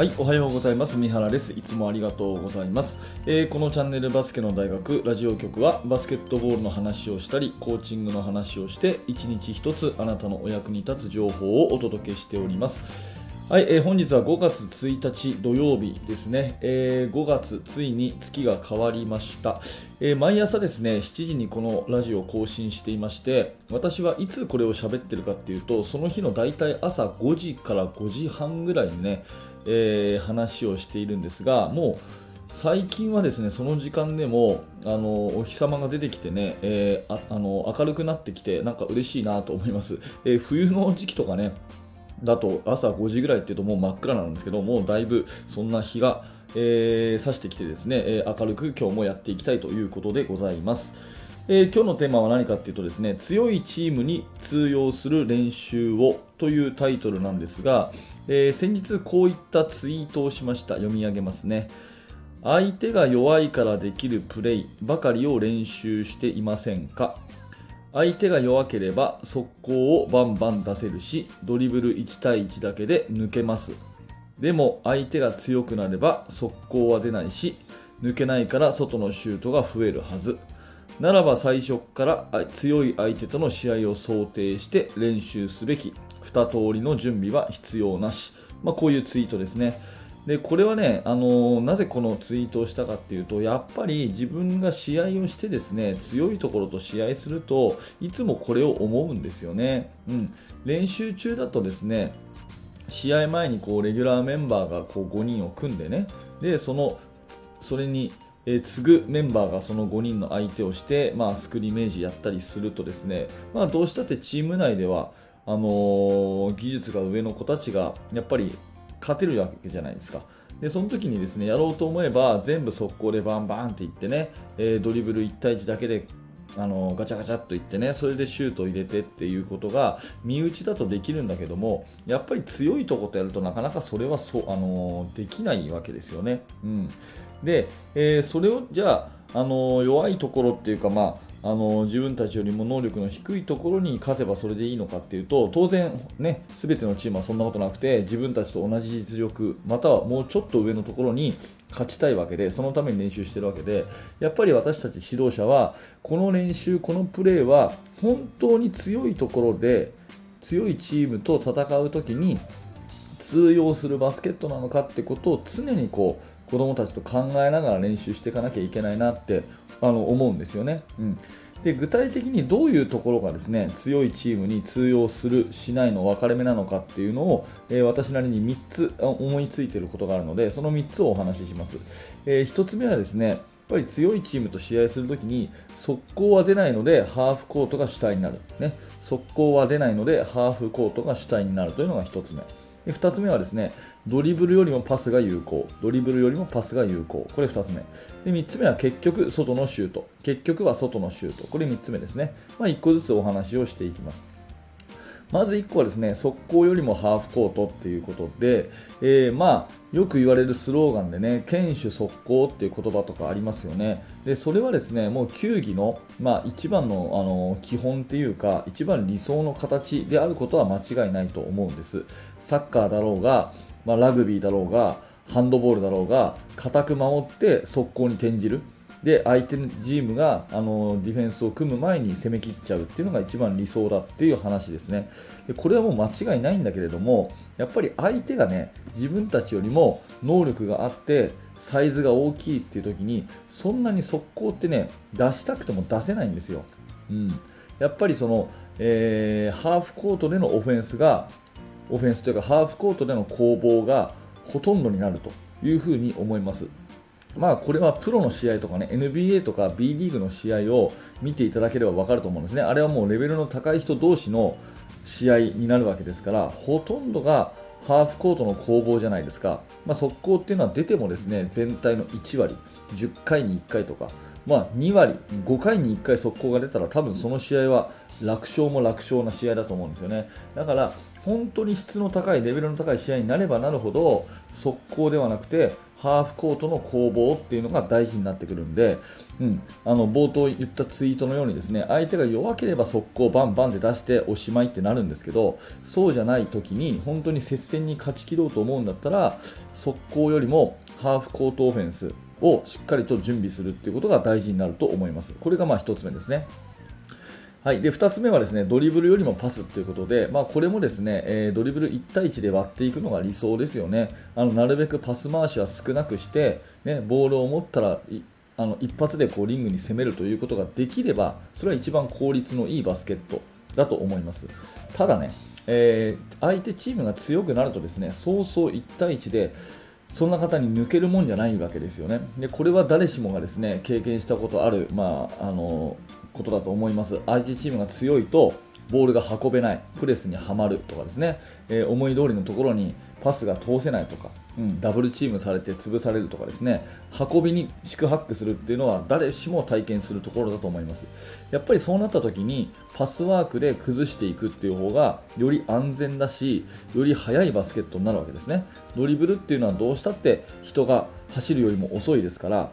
はい、おはようございます。三原です。いつもありがとうございます。えー、このチャンネルバスケの大学ラジオ局はバスケットボールの話をしたり、コーチングの話をして、一日一つあなたのお役に立つ情報をお届けしております。はい、えー、本日は5月1日土曜日ですね、えー、5月ついに月が変わりました、えー、毎朝ですね7時にこのラジオを更新していまして私はいつこれを喋ってるかっていうとその日のだいたい朝5時から5時半ぐらいにねえー、話をしているんですが、もう最近はですねその時間でもあのお日様が出てきてね、えー、あの明るくなってきてなんか嬉しいなと思います、えー、冬の時期とかねだと朝5時ぐらいっていうともう真っ暗なんですけどもうだいぶそんな日が、えー、差してきてですね、え明るく今日もやっていきたいということでございます。えー、今日のテーマは何かっていうとですね強いチームに通用する練習をというタイトルなんですが、えー、先日こういったツイートをしました。読み上げますね。相手が弱いからできるプレイばかりを練習していませんか？相手が弱ければ速攻をバンバン出せるしドリブル1対1だけで抜けます。でも相手が強くなれば速攻は出ないし抜けないから外のシュートが増えるはず。ならば最初から強い相手との試合を想定して練習すべき2通りの準備は必要なし、まあ、こういうツイートですね。でこれはね、あのー、なぜこのツイートをしたかっていうとやっぱり自分が試合をしてですね強いところと試合するといつもこれを思うんですよね、うん、練習中だとですね試合前にこうレギュラーメンバーがこう5人を組んでねでそのそれにえー、継ぐメンバーがその5人の相手をして、まあ、スクリメージやったりするとですね、まあ、どうしたってチーム内ではあのー、技術が上の子たちがやっぱり勝てるわけじゃないですか。でその時にですねやろうと思えば全部速攻でバンバンっていってね、えー、ドリブル1対1だけであのガチャガチャっといってねそれでシュートを入れてっていうことが身内だとできるんだけどもやっぱり強いとことやるとなかなかそれはそあのできないわけですよね。うん、で、えー、それをじゃあ、あの弱いところっていうか、まあ、あの自分たちよりも能力の低いところに勝てばそれでいいのかっていうと当然、ね、全てのチームはそんなことなくて自分たちと同じ実力またはもうちょっと上のところに勝ちたいわけでそのために練習してるわけでやっぱり私たち指導者はこの練習、このプレーは本当に強いところで強いチームと戦う時に通用するバスケットなのかってことを常にこう子供たちと考えながら練習していかなきゃいけないなってあの思うんですよね。うん。で具体的にどういうところがですね強いチームに通用するしないの分かれ目なのかっていうのを、えー、私なりに3つ思いついていることがあるのでその3つをお話しします、えー、1つ目はですねやっぱり強いチームと試合するときに速攻は出ないのでハーフコートが主体になる、ね、速攻は出ないのでハーフコートが主体になるというのが1つ目。で2つ目はですねドリブルよりもパスが有効。ドリブルよりもパスが有効。これ2つ目。で3つ目は結局外のシュート。結局は外のシュート。これ3つ目ですね、まあ、1個ずつお話をしていきます。まず1個はですね速攻よりもハーフコートっていうことで、えー、まあよく言われるスローガンでね堅守速攻っていう言葉とかありますよね。でそれはですねもう球技の、まあ、一番のあの基本っていうか一番理想の形であることは間違いないと思うんです。サッカーだろうが、まあ、ラグビーだろうがハンドボールだろうが固く守って速攻に転じる。で相手のチームがあのディフェンスを組む前に攻めきっちゃうっていうのが一番理想だっていう話ですね。でこれはもう間違いないんだけれどもやっぱり相手がね自分たちよりも能力があってサイズが大きいっていう時にそんなに速攻ってね出したくても出せないんですよ、うん、やっぱりその、えー、ハーフコートでのオフェンスがオフェンスというかハーフコートでの攻防がほとんどになるというふうに思います。まあこれはプロの試合とかね NBA とか B リーグの試合を見ていただければ分かると思うんですねあれはもうレベルの高い人同士の試合になるわけですからほとんどがハーフコートの攻防じゃないですか、まあ、速攻っていうのは出てもですね全体の1割10回に1回とかまあ、2割、5回に1回速攻が出たら多分その試合は楽勝も楽勝な試合だと思うんですよね。だから本当に質の高いレベルの高い試合になればなるほど速攻ではなくてハーフコートの攻防っていうのが大事になってくるんで、うん、あの冒頭言ったツイートのようにですね相手が弱ければ速攻バンバンで出しておしまいってなるんですけどそうじゃない時に本当に接戦に勝ち切ろうと思うんだったら速攻よりもハーフコートオフェンスをしっかりと準備するっていうことが大事になると思います。これがまあ1つ目ですね。はい、で2つ目はですねドリブルよりもパスということで、まあ、これもですね、えー、ドリブル1対1で割っていくのが理想ですよね。あのなるべくパス回しは少なくして、ね、ボールを持ったらあの一発でこうリングに攻めるということができればそれは一番効率のいいバスケットだと思います。ただね、えー、相手チームが強くなるとですね早々1対1でそんな方に抜けるもんじゃないわけですよね。でこれは誰しもがですね経験したことある、まあ、あのことだと思います。相手チームが強いとボールが運べない、プレスにはまるとかですね、えー、思い通りのところにパスが通せないとか、うん、ダブルチームされて潰されるとかですね。運びに四苦八苦するっていうのは誰しも体験するところだと思います。やっぱりそうなった時にパスワークで崩していくっていう方がより安全だしより速いバスケットになるわけですね。ドリブルっていうのはどうしたって人が走るよりも遅いですから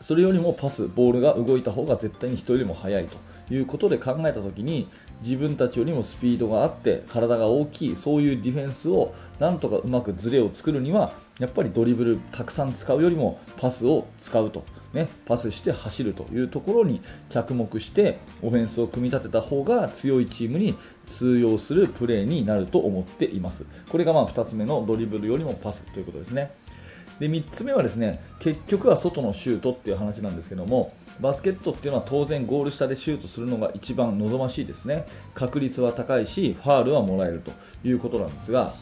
それよりもパス、ボールが動いた方が絶対に人よりも速いということで考えたときに自分たちよりもスピードがあって体が大きいそういうディフェンスをなんとかうまくズレを作るにはやっぱりドリブルたくさん使うよりもパスを使うと、ね、パスして走るというところに着目してオフェンスを組み立てた方が強いチームに通用するプレーになると思っています。これがまあ2つ目のドリブルよりもパスということですね。で3つ目はですね結局は外のシュートっていう話なんですけどもバスケットっていうのは当然ゴール下でシュートするのが一番望ましいですね。確率は高いしファールはもらえるということなんですが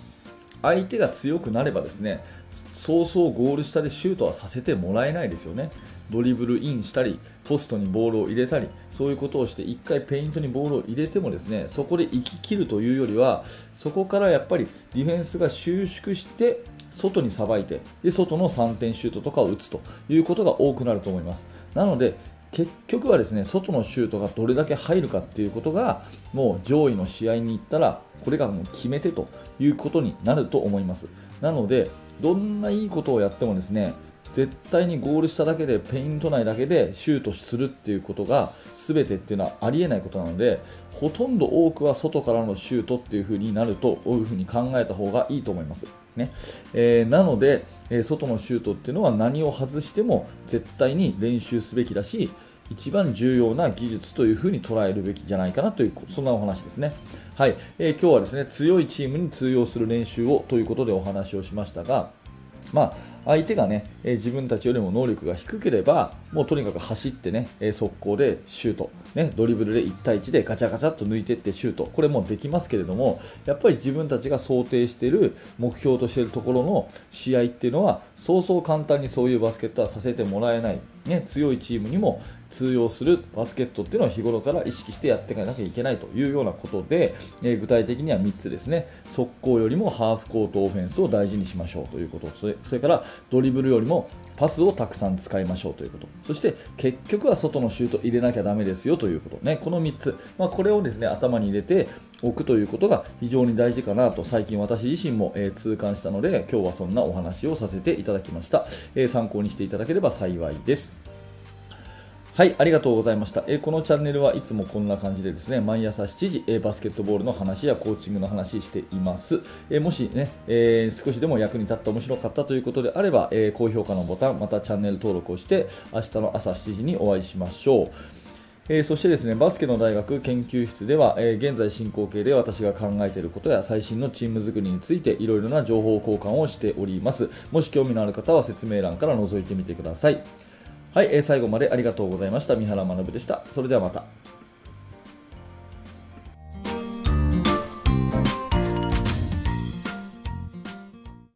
相手が強くなればですねそうそうゴール下でシュートはさせてもらえないですよね。ドリブルインしたりポストにボールを入れたりそういうことをして1回ペイントにボールを入れてもですねそこで行き切るというよりはそこからやっぱりディフェンスが収縮して外にさばいてで外の3点シュートとかを打つということが多くなると思います。なので結局はですね外のシュートがどれだけ入るかっていうことがもう上位の試合に行ったらこれがもう決め手ということになると思います。なのでどんないいことをやってもですね絶対にゴールしただけでペイント内だけでシュートするっていうことが全てっていうのはありえないことなのでほとんど多くは外からのシュートっていう風になるという風に考えた方がいいと思います。ねえー、なので、えー、外のシュートっていうのは何を外しても絶対に練習すべきだし一番重要な技術というふうに捉えるべきじゃないかなというそんなお話ですね。はい、えー、今日はですね強いチームに通用する練習をということでお話をしましたが、まあ、相手がね、え自分たちよりも能力が低ければ、もうとにかく走ってね、え速攻でシュート、ね、ドリブルで1対1でガチャガチャっと抜いていってシュート、これもできますけれども、やっぱり自分たちが想定している目標としているところの試合っていうのは、そうそう簡単にそういうバスケットはさせてもらえない、ね、強いチームにも通用するバスケットっていうのを日頃から意識してやっていかなきゃいけないというようなことで、え、具体的には3つですね。速攻よりもハーフコートオフェンスを大事にしましょうということ。それそれからドリブルよりもパスをたくさん使いましょうということ。そして結局は外のシュート入れなきゃだめですよということ。ねこの3つ、まあ、これをですね頭に入れておくということが非常に大事かなと。最近私自身も、え、痛感したので今日はそんなお話をさせていただきました、え、参考にしていただければ幸いです。はい、ありがとうございました。え、このチャンネルはいつもこんな感じでですね、毎朝7時、え、バスケットボールの話やコーチングの話しています。え、もしね、え少しでも役に立った面白かったということであれば、え高評価のボタン、またチャンネル登録をして、明日の朝7時にお会いしましょう。えー、そしてですねバスケの大学研究室では、えー、現在進行形で私が考えていることや最新のチーム作りについていろいろな情報交換をしておりますもし興味のある方は説明欄から覗いてみてくださいはい、えー、最後までありがとうございました。三原学でした。それではまた。